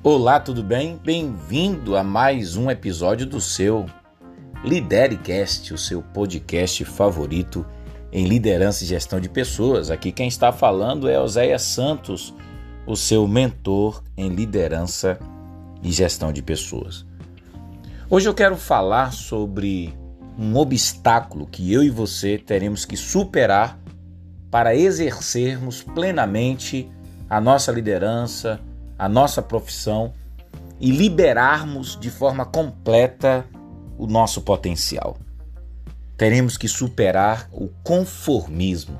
Olá, tudo bem? Bem-vindo a mais um episódio do seu Liderecast, o seu podcast favorito em liderança e gestão de pessoas. Aqui quem está falando é Oséia Santos, o seu mentor em liderança e gestão de pessoas. Hoje eu quero falar sobre um obstáculo que eu e você teremos que superar para exercermos plenamente a nossa liderança, a nossa profissão e liberarmos de forma completa o nosso potencial. Teremos que superar o conformismo.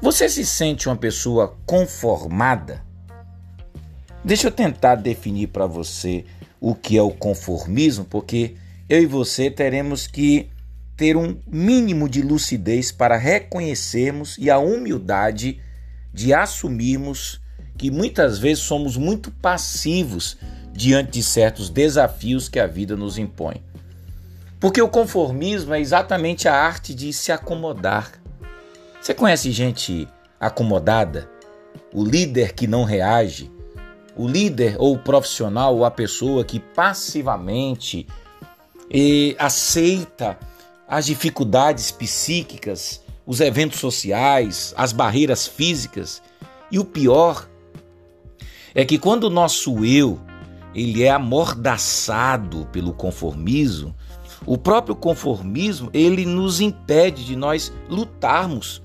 Você se sente uma pessoa conformada? Deixa eu tentar definir para você o que é o conformismo, porque eu e você teremos que ter um mínimo de lucidez para reconhecermos e a humildade de assumirmos que muitas vezes somos muito passivos diante de certos desafios que a vida nos impõe. Porque o conformismo é exatamente a arte de se acomodar. Você conhece gente acomodada? O líder que não reage? O líder ou o profissional ou a pessoa que passivamente aceita as dificuldades psíquicas, os eventos sociais, as barreiras físicas e o pior é que quando o nosso eu ele é amordaçado pelo conformismo, o próprio conformismo ele nos impede de nós lutarmos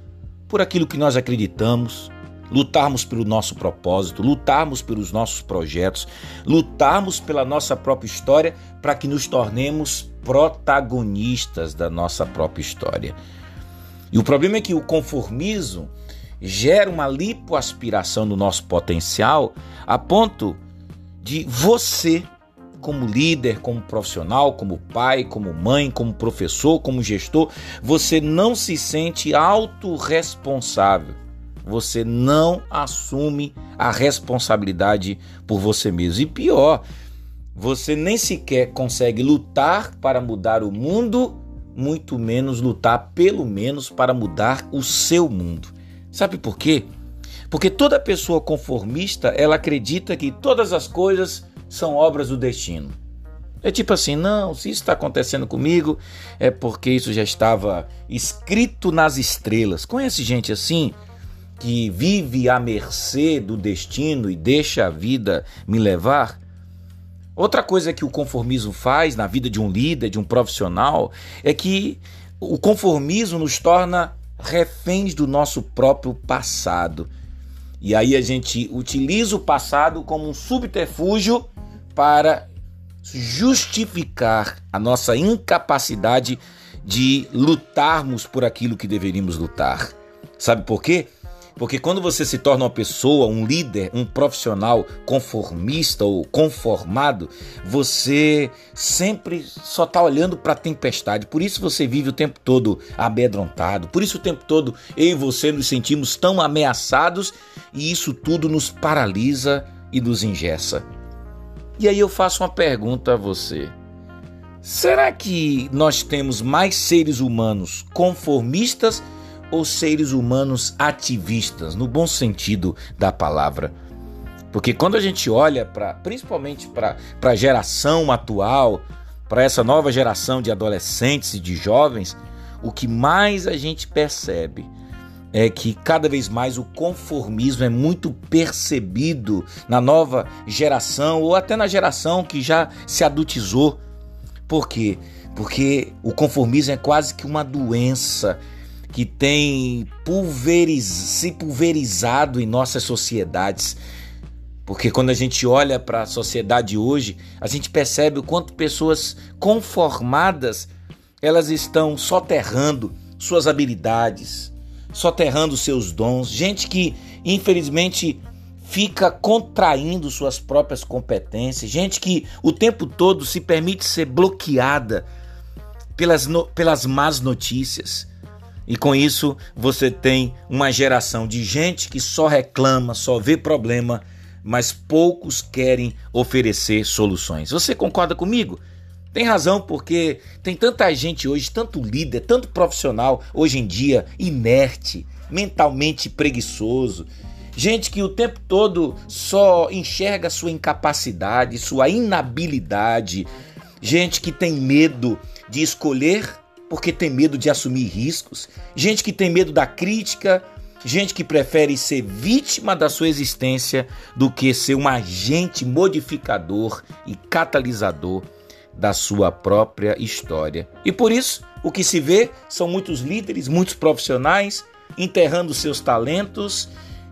por aquilo que nós acreditamos, lutarmos pelo nosso propósito, lutarmos pelos nossos projetos, lutarmos pela nossa própria história para que nos tornemos protagonistas da nossa própria história. E o problema é que o conformismo gera uma lipoaspiração no nosso potencial a ponto de você, como líder, como profissional, como pai, como mãe, como professor, como gestor, você não se sente autorresponsável. Você não assume a responsabilidade por você mesmo. E pior, você nem sequer consegue lutar para mudar o mundo, muito menos lutar, pelo menos, para mudar o seu mundo. Sabe por quê? Porque toda pessoa conformista, ela acredita que todas as coisas são obras do destino. É tipo assim, não, se isso está acontecendo comigo, é porque isso já estava escrito nas estrelas. Conhece gente assim que vive à mercê do destino e deixa a vida me levar? Outra coisa que o conformismo faz na vida de um líder, de um profissional, é que o conformismo nos torna reféns do nosso próprio passado. E aí a gente utiliza o passado como um subterfúgio para justificar a nossa incapacidade de lutarmos por aquilo que deveríamos lutar. Sabe por quê? Porque quando você se torna uma pessoa, um líder, um profissional conformista ou conformado, você sempre só está olhando para a tempestade. Por isso você vive o tempo todo amedrontado. Por isso o tempo todo eu e você nos sentimos tão ameaçados e isso tudo nos paralisa e nos ingessa. E aí eu faço uma pergunta a você. Será que nós temos mais seres humanos conformistas ou seres humanos ativistas, no bom sentido da palavra. Porque quando a gente olha para, principalmente para a geração atual, para essa nova geração de adolescentes e de jovens, o que mais a gente percebe é que cada vez mais o conformismo é muito percebido na nova geração ou até na geração que já se adultizou. Por quê? Porque o conformismo é quase que uma doença que tem pulveriz, se pulverizado em nossas sociedades. Porque quando a gente olha para a sociedade hoje, a gente percebe o quanto pessoas conformadas elas estão soterrando suas habilidades, soterrando seus dons, gente que infelizmente fica contraindo suas próprias competências, gente que o tempo todo se permite ser bloqueada pelas, no, pelas más notícias, e com isso você tem uma geração de gente que só reclama, só vê problema, mas poucos querem oferecer soluções. Você concorda comigo? Tem razão, porque tem tanta gente hoje, tanto líder, tanto profissional hoje em dia inerte, mentalmente preguiçoso, gente que o tempo todo só enxerga sua incapacidade, sua inabilidade, gente que tem medo de escolher porque tem medo de assumir riscos, gente que tem medo da crítica, gente que prefere ser vítima da sua existência do que ser um agente modificador e catalisador da sua própria história. E por isso, o que se vê são muitos líderes, muitos profissionais enterrando seus talentos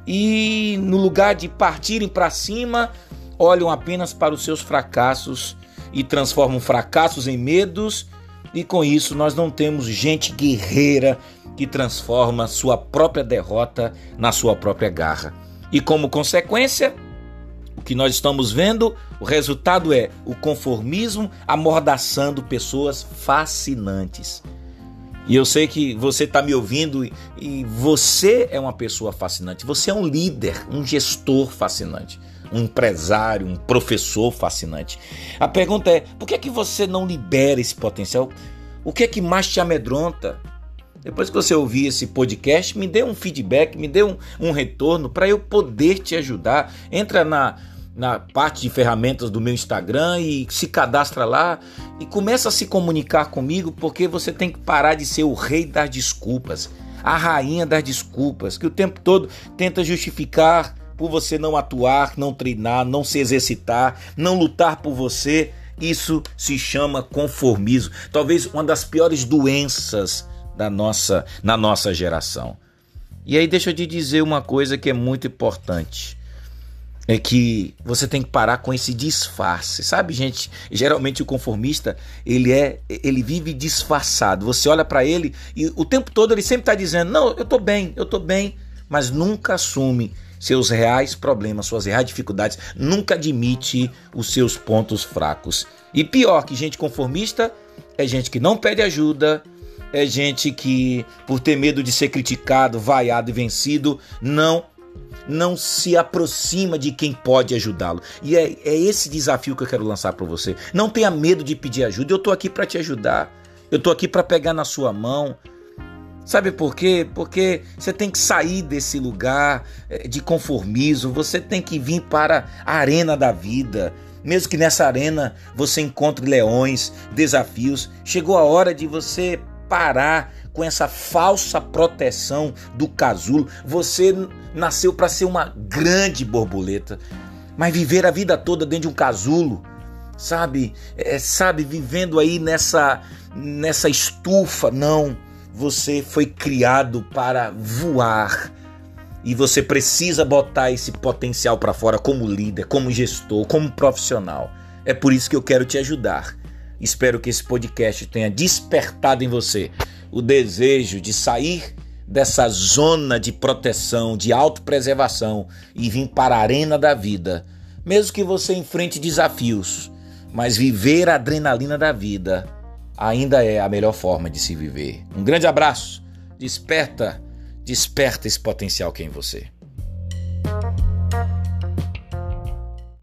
e no lugar de partirem para cima, olham apenas para os seus fracassos e transformam fracassos em medos e com isso nós não temos gente guerreira que transforma sua própria derrota na sua própria garra. E como consequência, o que nós estamos vendo, o resultado é o conformismo amordaçando pessoas fascinantes. E eu sei que você está me ouvindo e você é uma pessoa fascinante. Você é um líder, um gestor fascinante um empresário, um professor fascinante. A pergunta é: por que é que você não libera esse potencial? O que é que mais te amedronta? Depois que você ouvir esse podcast, me dê um feedback, me dê um, um retorno para eu poder te ajudar. Entra na, na parte de ferramentas do meu Instagram e se cadastra lá e começa a se comunicar comigo, porque você tem que parar de ser o rei das desculpas, a rainha das desculpas, que o tempo todo tenta justificar por você não atuar, não treinar, não se exercitar, não lutar por você. Isso se chama conformismo. Talvez uma das piores doenças da nossa, na nossa geração. E aí deixa eu te dizer uma coisa que é muito importante. É que você tem que parar com esse disfarce. Sabe, gente, geralmente o conformista, ele é, ele vive disfarçado. Você olha para ele e o tempo todo ele sempre está dizendo: "Não, eu tô bem, eu tô bem", mas nunca assume seus reais problemas, suas reais dificuldades, nunca admite os seus pontos fracos. E pior que gente conformista é gente que não pede ajuda, é gente que, por ter medo de ser criticado, vaiado e vencido, não não se aproxima de quem pode ajudá-lo. E é, é esse desafio que eu quero lançar para você. Não tenha medo de pedir ajuda. Eu estou aqui para te ajudar. Eu estou aqui para pegar na sua mão. Sabe por quê? Porque você tem que sair desse lugar eh, de conformismo, você tem que vir para a arena da vida. Mesmo que nessa arena você encontre leões, desafios, chegou a hora de você parar com essa falsa proteção do casulo. Você nasceu para ser uma grande borboleta, mas viver a vida toda dentro de um casulo, sabe? É, sabe, vivendo aí nessa nessa estufa, não. Você foi criado para voar e você precisa botar esse potencial para fora como líder, como gestor, como profissional. É por isso que eu quero te ajudar. Espero que esse podcast tenha despertado em você o desejo de sair dessa zona de proteção, de autopreservação e vir para a arena da vida. Mesmo que você enfrente desafios, mas viver a adrenalina da vida ainda é a melhor forma de se viver. Um grande abraço, desperta, desperta esse potencial que é em você.